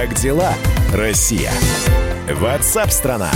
Как дела, Россия? Ватсап-страна!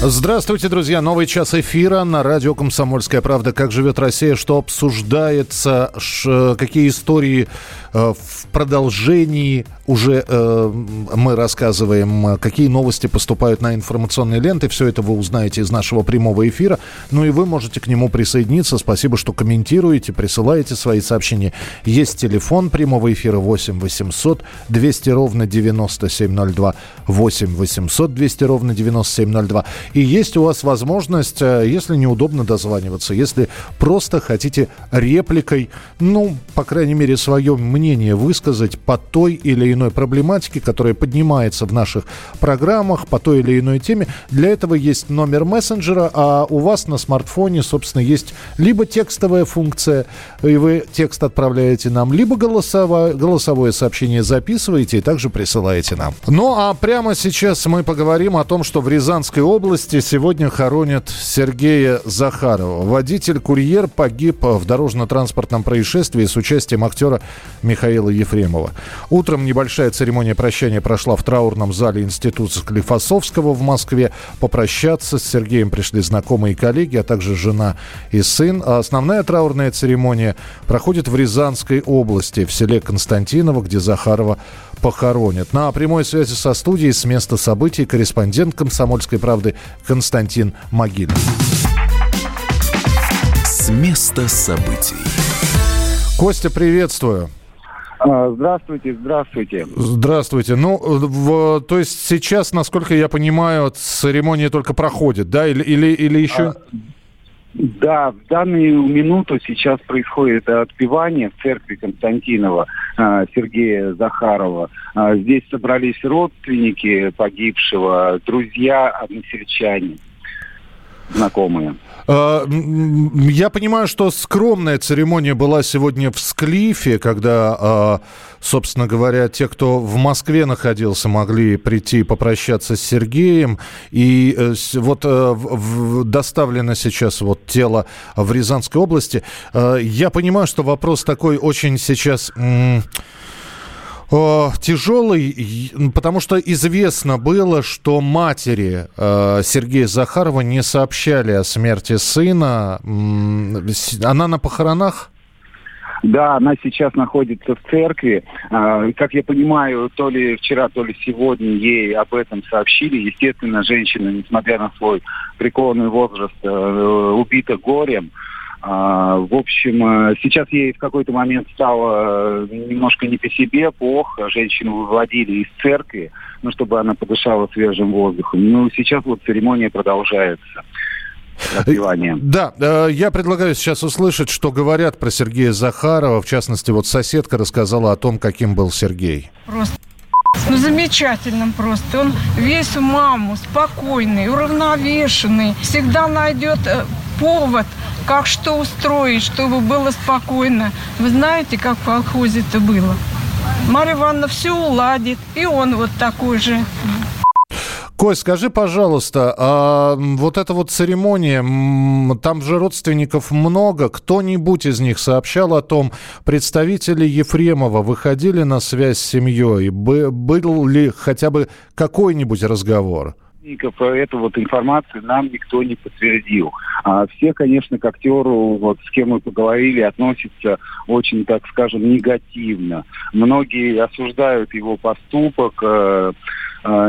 Здравствуйте, друзья. Новый час эфира на радио «Комсомольская правда». Как живет Россия, что обсуждается, ш, какие истории э, в продолжении уже э, мы рассказываем, какие новости поступают на информационные ленты. Все это вы узнаете из нашего прямого эфира. Ну и вы можете к нему присоединиться. Спасибо, что комментируете, присылаете свои сообщения. Есть телефон прямого эфира 8 800 200 ровно 9702. 8 800 200 ровно 9702. И есть у вас возможность, э, если неудобно дозваниваться, если просто хотите репликой, ну, по крайней мере, свое мнение высказать по той или иной проблематике, которая поднимается в наших программах, по той или иной теме. Для этого есть номер мессенджера, а у вас на смартфоне, собственно, есть либо текстовая функция, и вы текст отправляете нам, либо голосовое, голосовое сообщение записываете и также присылаете нам. Ну, а прямо сейчас мы поговорим о том, что в Рязанской области сегодня хоронят Сергея Захарова. Водитель-курьер погиб в дорожно-транспортном происшествии с участием актера Михаила Ефремова. Утром небольшая церемония прощания прошла в траурном зале Института Склифосовского в Москве. Попрощаться с Сергеем пришли знакомые и коллеги, а также жена и сын. А основная траурная церемония проходит в Рязанской области, в селе Константиново, где Захарова похоронят. На прямой связи со студией с места событий корреспондент «Комсомольской правды» Константин Могилин. С места событий. Костя, приветствую. А, здравствуйте, здравствуйте. Здравствуйте. Ну, в, то есть сейчас, насколько я понимаю, церемония только проходит, да, или, или, или еще... А, да, в данную минуту сейчас происходит отпевание в церкви Константинова а, Сергея Захарова. А, здесь собрались родственники погибшего, друзья, односельчане знакомые. А, я понимаю, что скромная церемония была сегодня в Склифе, когда, а, собственно говоря, те, кто в Москве находился, могли прийти попрощаться с Сергеем. И э, вот э, доставлено сейчас вот тело в Рязанской области. А, я понимаю, что вопрос такой очень сейчас тяжелый, потому что известно было, что матери э, Сергея Захарова не сообщали о смерти сына. Она на похоронах? Да, она сейчас находится в церкви. А, как я понимаю, то ли вчера, то ли сегодня ей об этом сообщили. Естественно, женщина, несмотря на свой преклонный возраст, э, убита горем. А, в общем, э, сейчас ей в какой-то момент стало э, немножко не по себе, плохо. Женщину выводили из церкви, ну, чтобы она подышала свежим воздухом. Ну, сейчас вот церемония продолжается. Отпевание. Да, э, я предлагаю сейчас услышать, что говорят про Сергея Захарова. В частности, вот соседка рассказала о том, каким был Сергей. Просто ну, замечательным просто. Он весь в маму, спокойный, уравновешенный. Всегда найдет повод – как что устроить, чтобы было спокойно. Вы знаете, как в колхозе это было? Марья Ивановна все уладит, и он вот такой же. Кость, скажи, пожалуйста, а вот эта вот церемония, там же родственников много, кто-нибудь из них сообщал о том, представители Ефремова выходили на связь с семьей, был ли хотя бы какой-нибудь разговор? эту вот информацию нам никто не подтвердил. А все, конечно, к актеру, вот с кем мы поговорили, относятся очень, так скажем, негативно. Многие осуждают его поступок, э, э,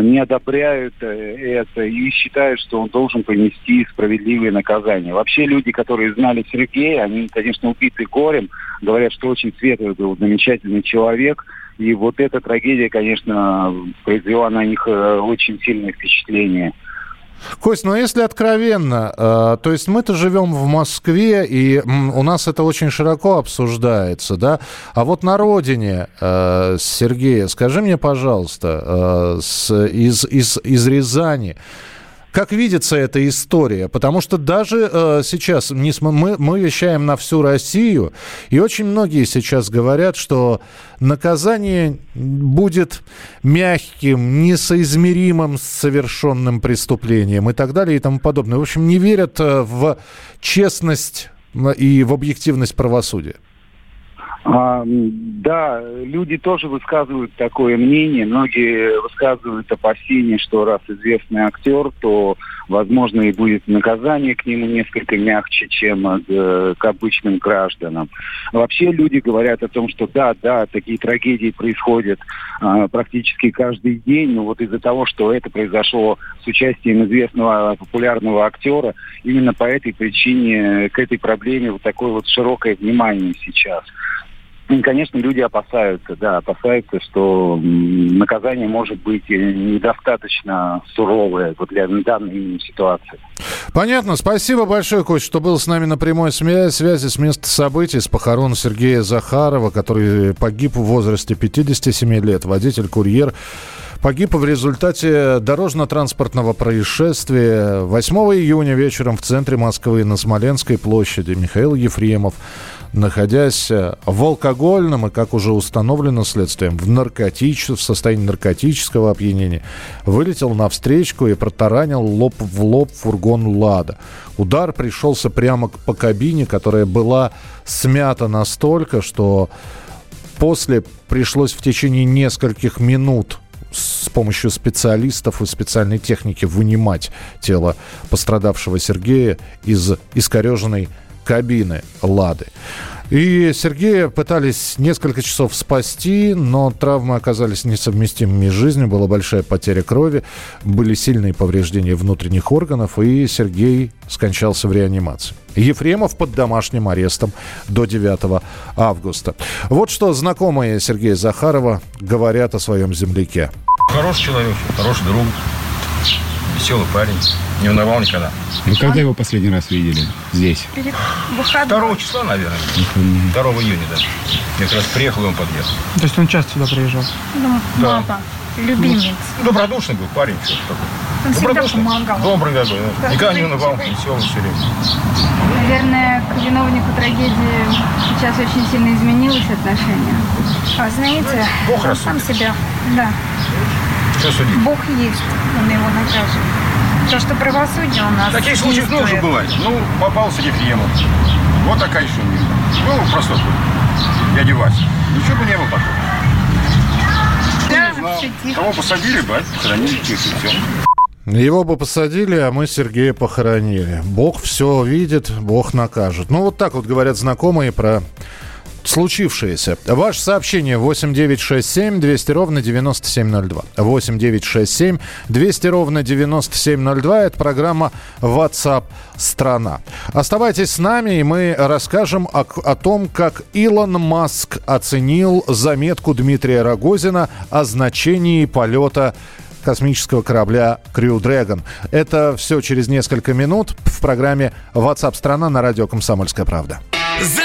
не одобряют э, это и считают, что он должен понести справедливое наказание. Вообще люди, которые знали Сергея, они, конечно, убиты горем, говорят, что очень светлый был, замечательный человек – и вот эта трагедия, конечно, произвела на них э, очень сильное впечатление. Кость, ну если откровенно, э, то есть мы-то живем в Москве, и у нас это очень широко обсуждается, да? А вот на родине э, Сергея, скажи мне, пожалуйста, э, из, из, из Рязани, как видится эта история? Потому что даже э, сейчас не, мы, мы вещаем на всю Россию, и очень многие сейчас говорят, что наказание будет мягким, несоизмеримым с совершенным преступлением и так далее и тому подобное. В общем, не верят э, в честность и в объективность правосудия. А, да, люди тоже высказывают такое мнение. Многие высказывают опасения, что раз известный актер, то, возможно, и будет наказание к нему несколько мягче, чем э, к обычным гражданам. Вообще люди говорят о том, что да, да, такие трагедии происходят э, практически каждый день, но вот из-за того, что это произошло с участием известного популярного актера, именно по этой причине к этой проблеме вот такое вот широкое внимание сейчас. И, конечно, люди опасаются, да, опасаются, что наказание может быть недостаточно суровое вот для данной ситуации. Понятно. Спасибо большое, Кость, что был с нами на прямой связи с места событий, с похорон Сергея Захарова, который погиб в возрасте 57 лет, водитель-курьер. Погиб в результате дорожно-транспортного происшествия 8 июня вечером в центре Москвы на Смоленской площади. Михаил Ефремов находясь э, в алкогольном и, как уже установлено следствием, в, наркотич... в состоянии наркотического опьянения, вылетел на встречку и протаранил лоб в лоб фургон «Лада». Удар пришелся прямо по кабине, которая была смята настолько, что после пришлось в течение нескольких минут с помощью специалистов и специальной техники вынимать тело пострадавшего Сергея из искореженной кабины «Лады». И Сергея пытались несколько часов спасти, но травмы оказались несовместимыми с жизнью. Была большая потеря крови, были сильные повреждения внутренних органов, и Сергей скончался в реанимации. Ефремов под домашним арестом до 9 августа. Вот что знакомые Сергея Захарова говорят о своем земляке. Хороший человек, хороший друг, веселый парень, не унывал никогда. Вы когда его последний раз видели здесь? Перед. 2 числа, наверное. 2 июня, да. Я как раз приехал, и он подъехал. То есть он часто сюда приезжал? Ну, да. папа, любимец. Ну, добродушный был парень. Все такой. Он всегда помогал. Добрый такой, да. Никогда не унывал, веселый все время. Наверное, к виновнику трагедии сейчас очень сильно изменилось отношение. А знаете, Бог он сам себя, да. Судить? Бог есть, он его накажет. То, что правосудие у нас Таких случаев тоже бывает. Ну, попался Ефремов. Вот такая еще мира. Ну, просто дядя Вася. Ничего бы не было такого. Да, не знал. Кого посадили бы, а похоронили тихо, все. Его бы посадили, а мы Сергея похоронили. Бог все видит, Бог накажет. Ну, вот так вот говорят знакомые про случившееся. Ваше сообщение 8967 200 ровно 9702. 8967 200 ровно 9702. Это программа WhatsApp страна. Оставайтесь с нами, и мы расскажем о, о том, как Илон Маск оценил заметку Дмитрия Рогозина о значении полета космического корабля Crew Dragon. Это все через несколько минут в программе WhatsApp страна на радио Комсомольская правда. но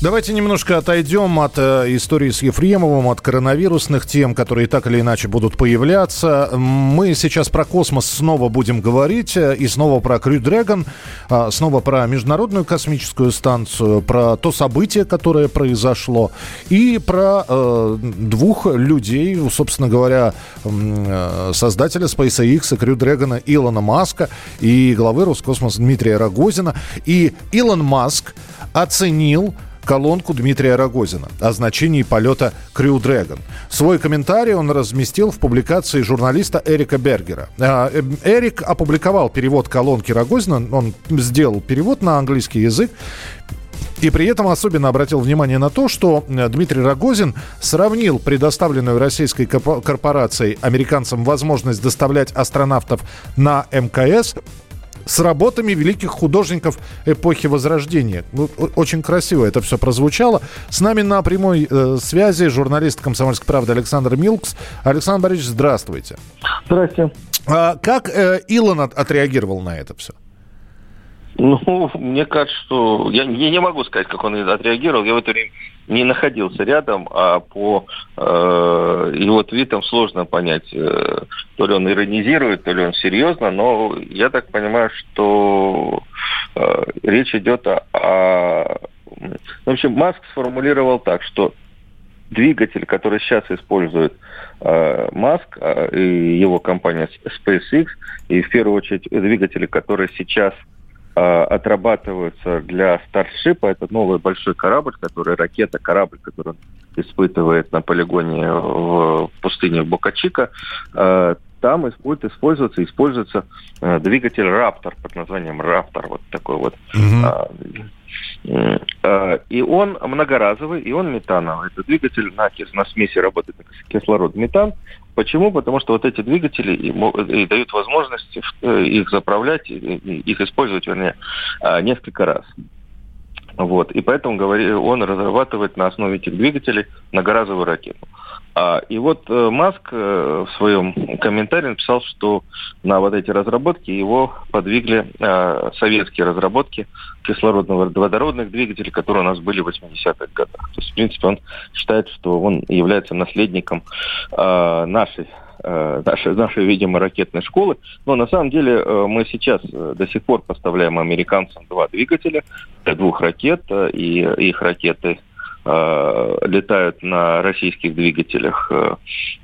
Давайте немножко отойдем от э, истории с Ефремовым, от коронавирусных тем, которые так или иначе будут появляться. Мы сейчас про космос снова будем говорить, э, и снова про Crew Dragon, э, снова про Международную космическую станцию, про то событие, которое произошло, и про э, двух людей, собственно говоря, э, создателя SpaceX и Dragon Илона Маска и главы Роскосмоса Дмитрия Рогозина. И Илон Маск оценил колонку Дмитрия Рогозина о значении полета Crew Dragon. Свой комментарий он разместил в публикации журналиста Эрика Бергера. А, э, Эрик опубликовал перевод колонки Рогозина, он сделал перевод на английский язык, и при этом особенно обратил внимание на то, что э, Дмитрий Рогозин сравнил предоставленную российской корпорацией американцам возможность доставлять астронавтов на МКС с работами великих художников эпохи Возрождения. Ну, очень красиво это все прозвучало. С нами на прямой э, связи журналист «Комсомольской правды» Александр Милкс. Александр Борисович, здравствуйте. Здравствуйте. А как э, Илон от, отреагировал на это все? Ну, мне кажется, что... Я, я не могу сказать, как он отреагировал. Я в это время не находился рядом, а по э, его твитам сложно понять, э, то ли он иронизирует, то ли он серьезно, но я так понимаю, что э, речь идет о, о... В общем, Маск сформулировал так, что двигатель, который сейчас использует э, Маск э, и его компания SpaceX, и в первую очередь двигатели, которые сейчас отрабатываются для Старшипа. Это новый большой корабль, который ракета, корабль, который он испытывает на полигоне в пустыне Бокачика. А, там будет использоваться, используется а, двигатель Раптор под названием Раптор, вот такой вот. Mm-hmm. И он многоразовый, и он метановый. Это двигатель на, на смеси работает кислород-метан. Почему? Потому что вот эти двигатели и, дают возможность э, их заправлять, их использовать, вернее, а, несколько раз. Вот. И поэтому он разрабатывает на основе этих двигателей многоразовую ракету. А, и вот э, Маск э, в своем комментарии написал, что на вот эти разработки его подвигли э, советские разработки кислородно-водородных двигателей, которые у нас были в 80-х годах. То есть, в принципе, он считает, что он является наследником нашей нашей, нашей, видимо, ракетной школы. Но на самом деле мы сейчас до сих пор поставляем американцам два двигателя для двух ракет, и их ракеты Э, летают на российских двигателях э,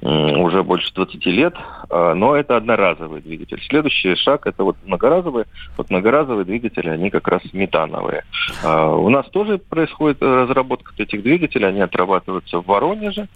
уже больше 20 лет, э, но это одноразовый двигатель. Следующий шаг это вот многоразовые. Вот многоразовые двигатели, они как раз метановые. У нас тоже происходит разработка этих двигателей, они отрабатываются в Воронеже,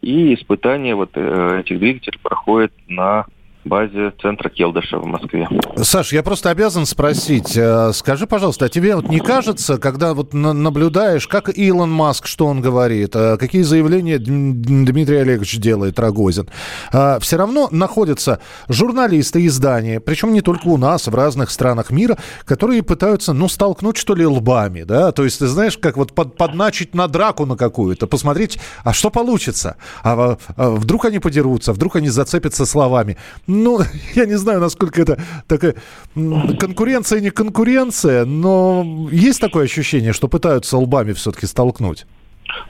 и испытания вот этих двигателей проходят на базе центра Келдыша в Москве. Саш, я просто обязан спросить, э, скажи, пожалуйста, а тебе вот не кажется, когда вот наблюдаешь, как Илон Маск, что он говорит, э, какие заявления Дмитрий Олегович делает, Рогозин, э, все равно находятся журналисты, издания, причем не только у нас, в разных странах мира, которые пытаются, ну, столкнуть, что ли, лбами, да, то есть, ты знаешь, как вот под, подначить на драку на какую-то, посмотреть, а что получится, а, а вдруг они подерутся, вдруг они зацепятся словами. Ну, я не знаю, насколько это такая конкуренция, не конкуренция, но есть такое ощущение, что пытаются лбами все-таки столкнуть.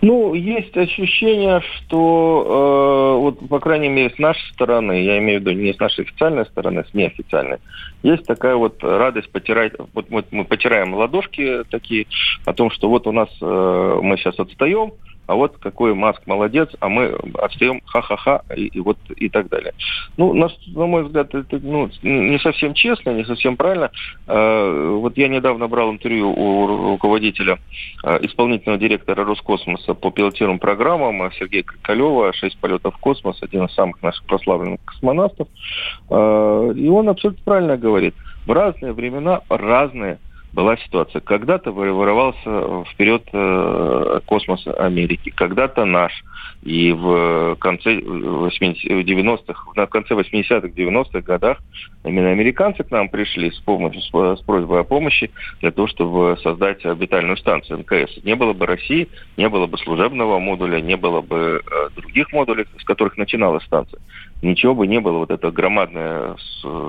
Ну, есть ощущение, что, э, вот, по крайней мере, с нашей стороны, я имею в виду не с нашей официальной стороны, с неофициальной, есть такая вот радость потирать, вот мы, мы потираем ладошки такие о том, что вот у нас э, мы сейчас отстаем, а вот какой Маск молодец, а мы отстаем ха-ха-ха и, и вот и так далее. Ну, на, на мой взгляд, это ну, не совсем честно, не совсем правильно. Э, вот я недавно брал интервью у руководителя, э, исполнительного директора Роскосмоса по пилотируемым программам Сергея Крикалева, «Шесть полетов в космос», один из самых наших прославленных космонавтов. Э, и он абсолютно правильно говорит. В разные времена разные была ситуация. Когда-то вырывался вперед э, космос Америки, когда-то наш. И в конце 90-х, на конце 80-х, 90-х годах именно американцы к нам пришли с, помощью, с, просьбой о помощи для того, чтобы создать орбитальную станцию МКС. Не было бы России, не было бы служебного модуля, не было бы э, других модулей, с которых начиналась станция. Ничего бы не было вот это громадное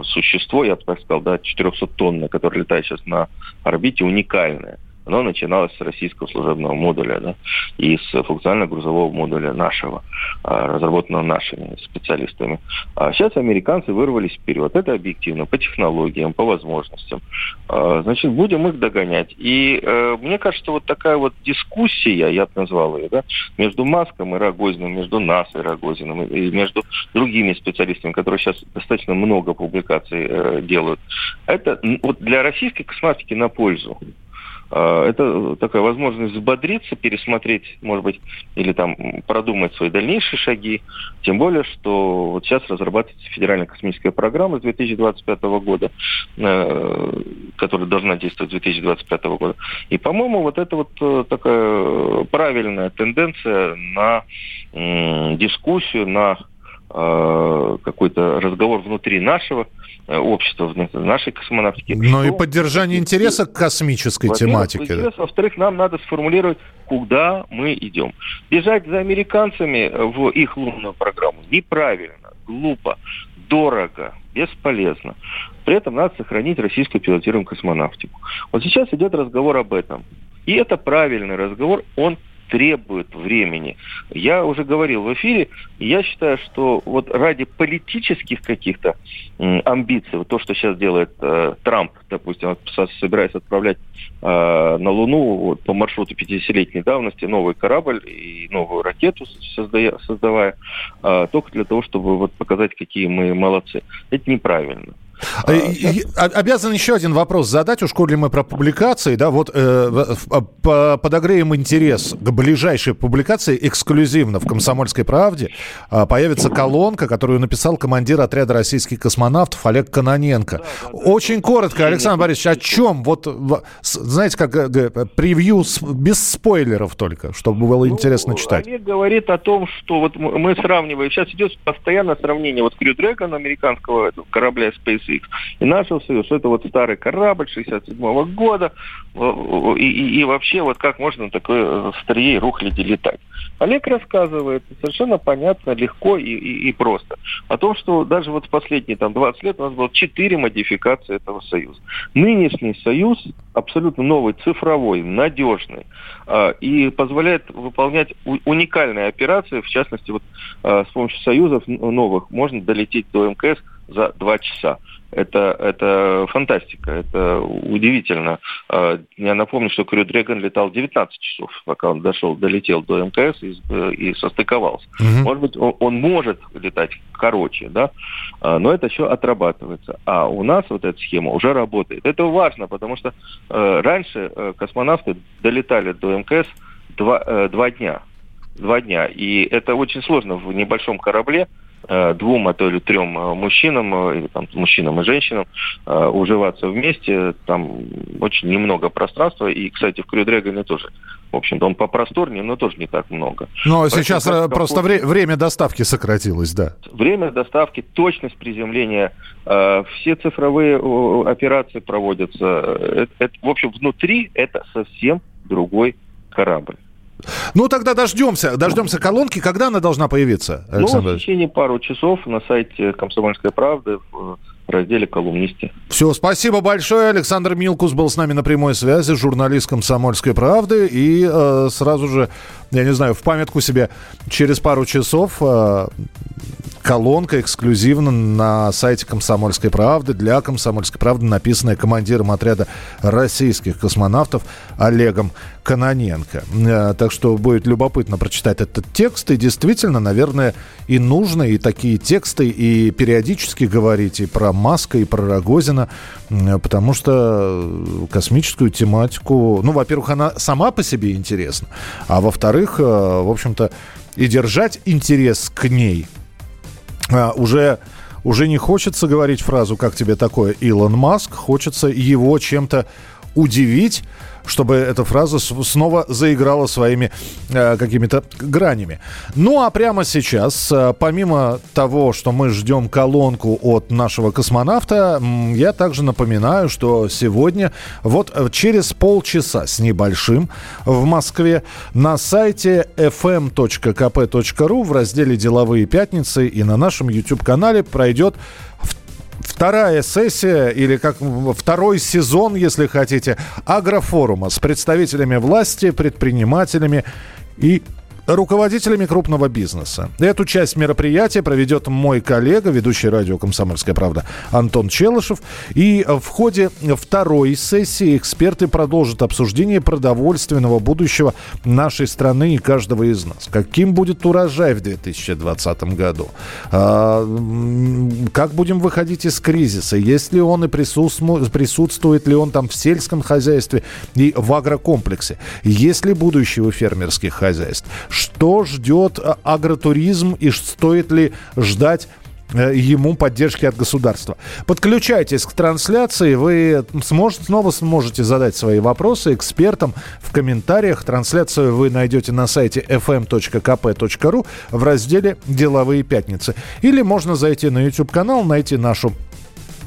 существо, я бы так сказал, да, 400 тонн, которое летает сейчас на орбите, уникальное оно начиналось с российского служебного модуля да, и с функционально-грузового модуля нашего, а, разработанного нашими специалистами. А сейчас американцы вырвались вперед. Это объективно, по технологиям, по возможностям. А, значит, будем их догонять. И э, мне кажется, вот такая вот дискуссия, я бы назвал ее, да, между Маском и Рогозиным, между нас и Рогозиным, и между другими специалистами, которые сейчас достаточно много публикаций э, делают, это вот для российской космонавтики на пользу. А, это такая возможность взбодриться, пересмотреть, может быть, или там продумать свои дальнейшие шаги. Тем более, что вот сейчас разрабатывается федеральная космическая программа с 2025 года, э, которая должна действовать с 2025 года. И, по-моему, вот это вот э, такая правильная тенденция на дискуссию, на э, какой-то разговор внутри нашего Э, общества, нашей космонавтики. Но и поддержание интереса к космической тематике. Интерес, во-вторых, нам надо сформулировать, куда мы идем. Бежать за американцами в их лунную программу неправильно, глупо, дорого, бесполезно. При этом надо сохранить российскую пилотируемую космонавтику. Вот сейчас идет разговор об этом. И это правильный разговор, он требует времени. Я уже говорил в эфире, я считаю, что вот ради политических каких-то амбиций, вот то, что сейчас делает э, Трамп, допустим, собирается отправлять э, на Луну вот, по маршруту 50-летней давности новый корабль и новую ракету создая, создавая, э, только для того, чтобы вот показать, какие мы молодцы. Это неправильно. А, а, обязан еще один вопрос задать, уж коли мы про публикации, да, вот э, подогреем интерес к ближайшей публикации эксклюзивно в «Комсомольской правде». Э, появится колонка, которую написал командир отряда российских космонавтов Олег Каноненко. Да, да, да. Очень коротко, Александр Борисович, о чем? Вот, знаете, как э, превью без спойлеров только, чтобы было ну, интересно читать. Олег говорит о том, что вот мы сравниваем, сейчас идет постоянное сравнение вот Crew Dragon американского корабля Space X и нашего Союза. Это вот старый корабль 67 -го года. И, и, и вообще, вот как можно такой э, старье рухляди летать. Олег рассказывает совершенно понятно, легко и, и, и просто о том, что даже вот в последние там, 20 лет у нас было 4 модификации этого союза. Нынешний союз абсолютно новый, цифровой, надежный э, и позволяет выполнять уникальные операции, в частности, вот э, с помощью союзов новых можно долететь до МКС за два часа. Это, это фантастика, это удивительно. А, я напомню, что Крю Дрэгон летал 19 часов, пока он дошел, долетел до МКС и, и состыковался. Угу. Может быть, он, он может летать короче, да, а, но это еще отрабатывается. А у нас вот эта схема уже работает. Это важно, потому что э, раньше э, космонавты долетали до МКС два, э, два дня. Два дня. И это очень сложно в небольшом корабле Э, двум, а то или трем э, мужчинам, э, или там мужчинам и женщинам уживаться вместе. Там очень немного пространства. И, кстати, в Крю Дрэгоне тоже. В общем-то, он попросторнее, но тоже не так много. Но Поэтому сейчас просто вре- время доставки сократилось, да. Время доставки, точность приземления, э, все цифровые э, операции проводятся. Это, это, в общем, внутри это совсем другой корабль. Ну, тогда дождемся. Дождемся колонки. Когда она должна появиться, Александр? Ну, в течение пару часов на сайте «Комсомольской правды» в разделе «Колумнисты». Все, спасибо большое. Александр Милкус был с нами на прямой связи, журналист «Комсомольской правды». И э, сразу же, я не знаю, в памятку себе через пару часов... Э, колонка эксклюзивно на сайте «Комсомольской правды» для «Комсомольской правды», написанная командиром отряда российских космонавтов Олегом Каноненко. Э, так что будет любопытно прочитать этот текст. И действительно, наверное, и нужно и такие тексты, и периодически говорить и про Маска, и про Рогозина, потому что космическую тематику, ну, во-первых, она сама по себе интересна, а во-вторых, э, в общем-то, и держать интерес к ней. А, уже уже не хочется говорить фразу «как тебе такое, Илон Маск», хочется его чем-то удивить, чтобы эта фраза снова заиграла своими э, какими-то гранями. Ну а прямо сейчас, э, помимо того, что мы ждем колонку от нашего космонавта, я также напоминаю, что сегодня, вот э, через полчаса с небольшим в Москве на сайте fm.kp.ru в разделе «Деловые пятницы» и на нашем YouTube-канале пройдет вторая сессия или как второй сезон, если хотите, агрофорума с представителями власти, предпринимателями и руководителями крупного бизнеса. Эту часть мероприятия проведет мой коллега, ведущий радио «Комсомольская правда» Антон Челышев. И в ходе второй сессии эксперты продолжат обсуждение продовольственного будущего нашей страны и каждого из нас. Каким будет урожай в 2020 году? А, как будем выходить из кризиса? Есть ли он и присутствует, ли он там в сельском хозяйстве и в агрокомплексе? Есть ли будущее у фермерских хозяйств? Что ждет э, агротуризм и стоит ли ждать э, ему поддержки от государства. Подключайтесь к трансляции, вы сможете, снова сможете задать свои вопросы экспертам в комментариях. Трансляцию вы найдете на сайте fm.kp.ru в разделе «Деловые пятницы». Или можно зайти на YouTube-канал, найти нашу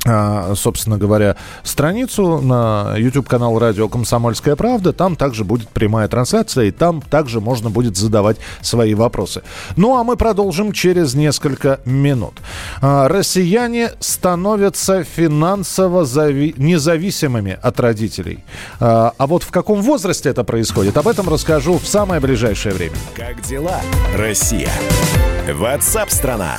собственно говоря, страницу на YouTube-канал радио «Комсомольская правда». Там также будет прямая трансляция, и там также можно будет задавать свои вопросы. Ну, а мы продолжим через несколько минут. А, россияне становятся финансово зави- независимыми от родителей. А, а вот в каком возрасте это происходит, об этом расскажу в самое ближайшее время. Как дела, Россия? Ватсап-страна!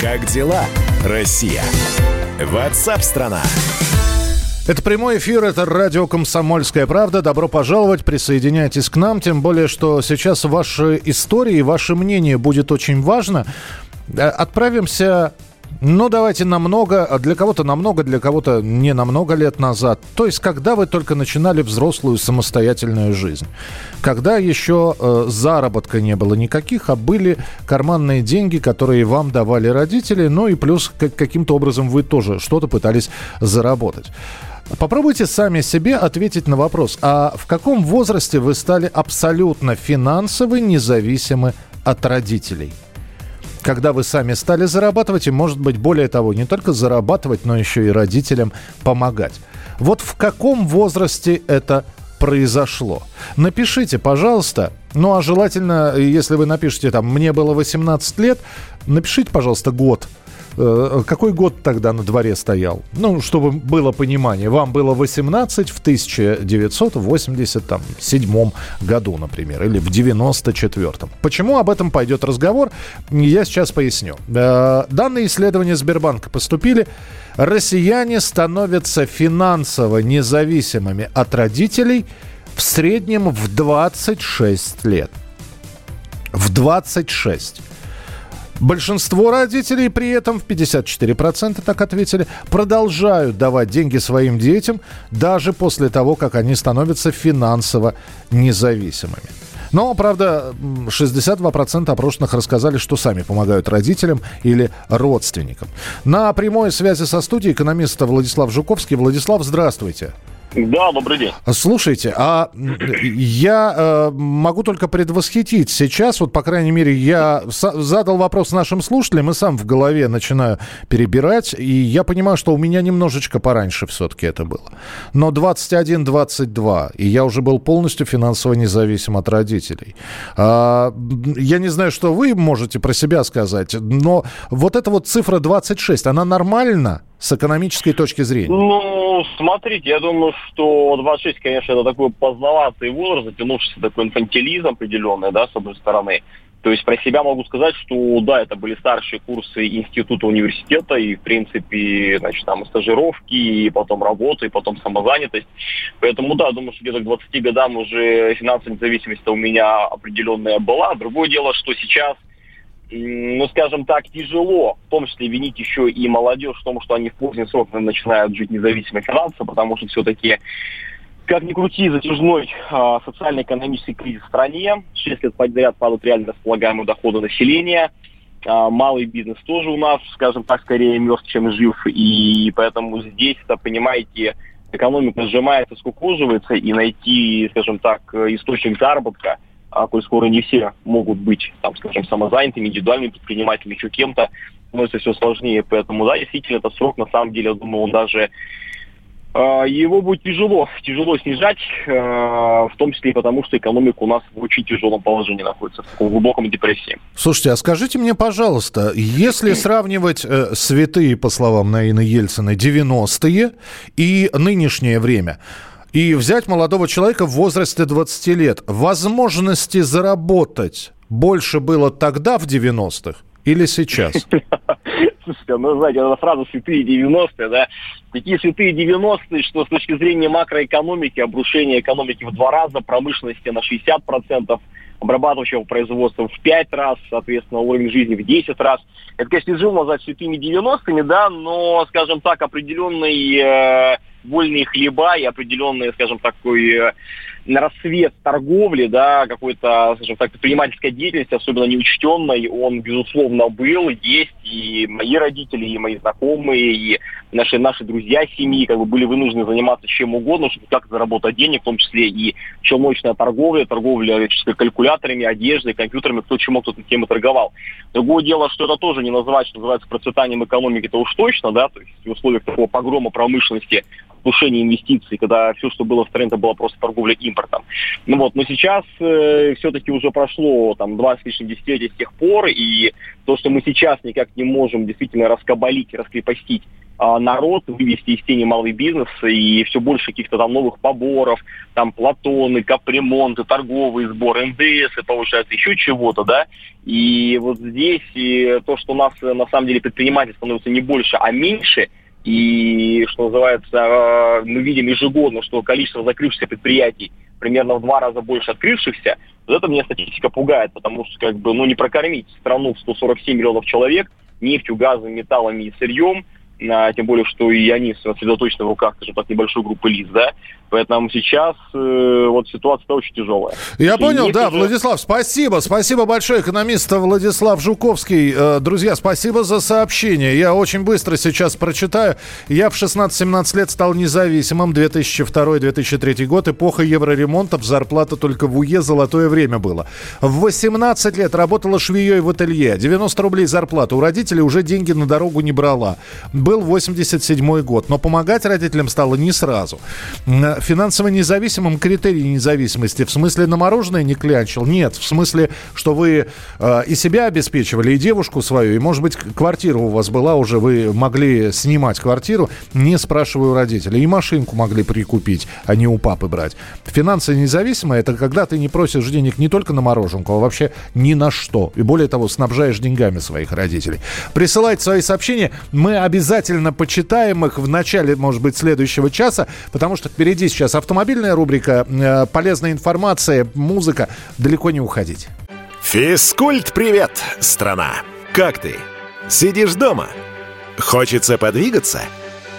Как дела, Россия? Ватсап-страна! Это прямой эфир, это радио «Комсомольская правда». Добро пожаловать, присоединяйтесь к нам. Тем более, что сейчас ваши истории, ваше мнение будет очень важно. Э, отправимся ну, давайте намного, для кого-то намного, для кого-то не намного лет назад. То есть, когда вы только начинали взрослую самостоятельную жизнь. Когда еще э, заработка не было никаких, а были карманные деньги, которые вам давали родители, ну и плюс как, каким-то образом вы тоже что-то пытались заработать. Попробуйте сами себе ответить на вопрос, а в каком возрасте вы стали абсолютно финансово независимы от родителей? Когда вы сами стали зарабатывать и, может быть, более того, не только зарабатывать, но еще и родителям помогать. Вот в каком возрасте это произошло? Напишите, пожалуйста. Ну, а желательно, если вы напишите там «мне было 18 лет», напишите, пожалуйста, год – какой год тогда на дворе стоял? Ну, чтобы было понимание. Вам было 18 в 1987 году, например, или в 94 Почему об этом пойдет разговор, я сейчас поясню. Э, данные исследования Сбербанка поступили. Россияне становятся финансово независимыми от родителей в среднем в 26 лет. В 26. Большинство родителей при этом, в 54% так ответили, продолжают давать деньги своим детям даже после того, как они становятся финансово независимыми. Но, правда, 62% опрошенных рассказали, что сами помогают родителям или родственникам. На прямой связи со студией экономист Владислав Жуковский. Владислав, здравствуйте. Да, добрый день. Слушайте, а я э, могу только предвосхитить. Сейчас, вот, по крайней мере, я задал вопрос нашим слушателям и сам в голове начинаю перебирать. И я понимаю, что у меня немножечко пораньше все-таки это было. Но 21-22, и я уже был полностью финансово независим от родителей. А, я не знаю, что вы можете про себя сказать, но вот эта вот цифра 26, она нормальна? С экономической точки зрения? Ну, смотрите, я думаю, что 26, конечно, это такой поздноватый возраст, затянувшийся такой инфантилизм определенный, да, с одной стороны. То есть про себя могу сказать, что да, это были старшие курсы института университета, и, в принципе, значит, там и стажировки, и потом работа, и потом самозанятость. Поэтому, да, думаю, что где-то к 20 годам уже финансовая независимость у меня определенная была. Другое дело, что сейчас ну, скажем так, тяжело, в том числе винить еще и молодежь в том, что они в поздний срок начинают жить независимо финансово, потому что все-таки как ни крути, затяжной э, социально-экономический кризис в стране. Шесть лет подряд падают реально располагаемые доходы населения. Э, малый бизнес тоже у нас, скажем так, скорее мертв, чем жив. И поэтому здесь, это, понимаете, экономика сжимается, скукоживается, и найти, скажем так, источник заработка – а коль скоро не все могут быть, там, скажем, самозанятыми, индивидуальными предпринимателями, еще кем-то, становится все сложнее. Поэтому, да, действительно, этот срок, на самом деле, я думаю, он даже а, его будет тяжело, тяжело снижать, а, в том числе и потому, что экономика у нас в очень тяжелом положении находится, в таком глубоком депрессии. Слушайте, а скажите мне, пожалуйста, если сравнивать э, святые, по словам Наины Ельцина, 90-е и нынешнее время, и взять молодого человека в возрасте 20 лет. Возможности заработать больше было тогда, в 90-х, или сейчас? Слушайте, ну, знаете, эта фраза «святые 90-е», да, такие святые 90-е, что с точки зрения макроэкономики, обрушение экономики в два раза, промышленности на 60%, обрабатывающего производства в 5 раз, соответственно, уровень жизни в 10 раз. Это, конечно, тяжело назвать святыми 90-ми, да, но, скажем так, определенный э, вольные хлеба и определенный, скажем, такой э, рассвет торговли, да, какой-то, скажем так, предпринимательской деятельности, особенно неучтенной, он, безусловно, был, есть, и мои родители, и мои знакомые, и наши, наши друзья семьи, как бы были вынуждены заниматься чем угодно, чтобы как заработать денег, в том числе и челночная торговля, торговля калькуляторами, одеждой, компьютерами, кто чем мог, тот тем и торговал. Другое дело, что это тоже не называть, что называется, процветанием экономики, это уж точно, да, то есть в условиях такого погрома промышленности повышение инвестиций, когда все, что было в стране, это была просто торговля импортом. Ну вот, но сейчас э, все-таки уже прошло там 20 с лишним десятилетий с тех пор, и то, что мы сейчас никак не можем действительно раскабалить, раскрепостить а, народ, вывести из тени малый бизнес и все больше каких-то там новых поборов, там платоны, капремонты, торговый сбор, НДС, и повышается еще чего-то, да. И вот здесь и то, что у нас на самом деле предприниматель становится не больше, а меньше – и, что называется, э, мы видим ежегодно, что количество закрывшихся предприятий примерно в два раза больше открывшихся. Вот это меня статистика пугает, потому что как бы, ну, не прокормить страну в 147 миллионов человек нефтью, газом, металлами и сырьем – а, тем более, что и они сосредоточены в руках, скажем так, небольшой группы лиц, да, поэтому сейчас э, вот ситуация очень тяжелая. Я и понял, да, уже... Владислав, спасибо, спасибо большое, экономист Владислав Жуковский. Э, друзья, спасибо за сообщение, я очень быстро сейчас прочитаю. Я в 16-17 лет стал независимым, 2002-2003 год, эпоха евроремонтов, зарплата только в УЕ, золотое время было. В 18 лет работала швеей в ателье, 90 рублей зарплата, у родителей уже деньги на дорогу не брала был 87 год, но помогать родителям стало не сразу. Финансово независимым критерий независимости в смысле на мороженое не клянчил? Нет, в смысле, что вы э, и себя обеспечивали, и девушку свою, и, может быть, квартира у вас была уже, вы могли снимать квартиру, не спрашивая у родителей, и машинку могли прикупить, а не у папы брать. Финансово независимое – это когда ты не просишь денег не только на мороженку, а вообще ни на что. И более того, снабжаешь деньгами своих родителей. Присылайте свои сообщения, мы обязательно почитаем их в начале, может быть, следующего часа, потому что впереди сейчас автомобильная рубрика, э, полезная информация, музыка. Далеко не уходить. Физкульт-привет, страна! Как ты? Сидишь дома? Хочется подвигаться?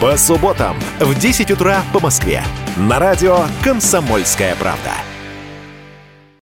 По субботам в 10 утра по Москве. На радио «Комсомольская правда».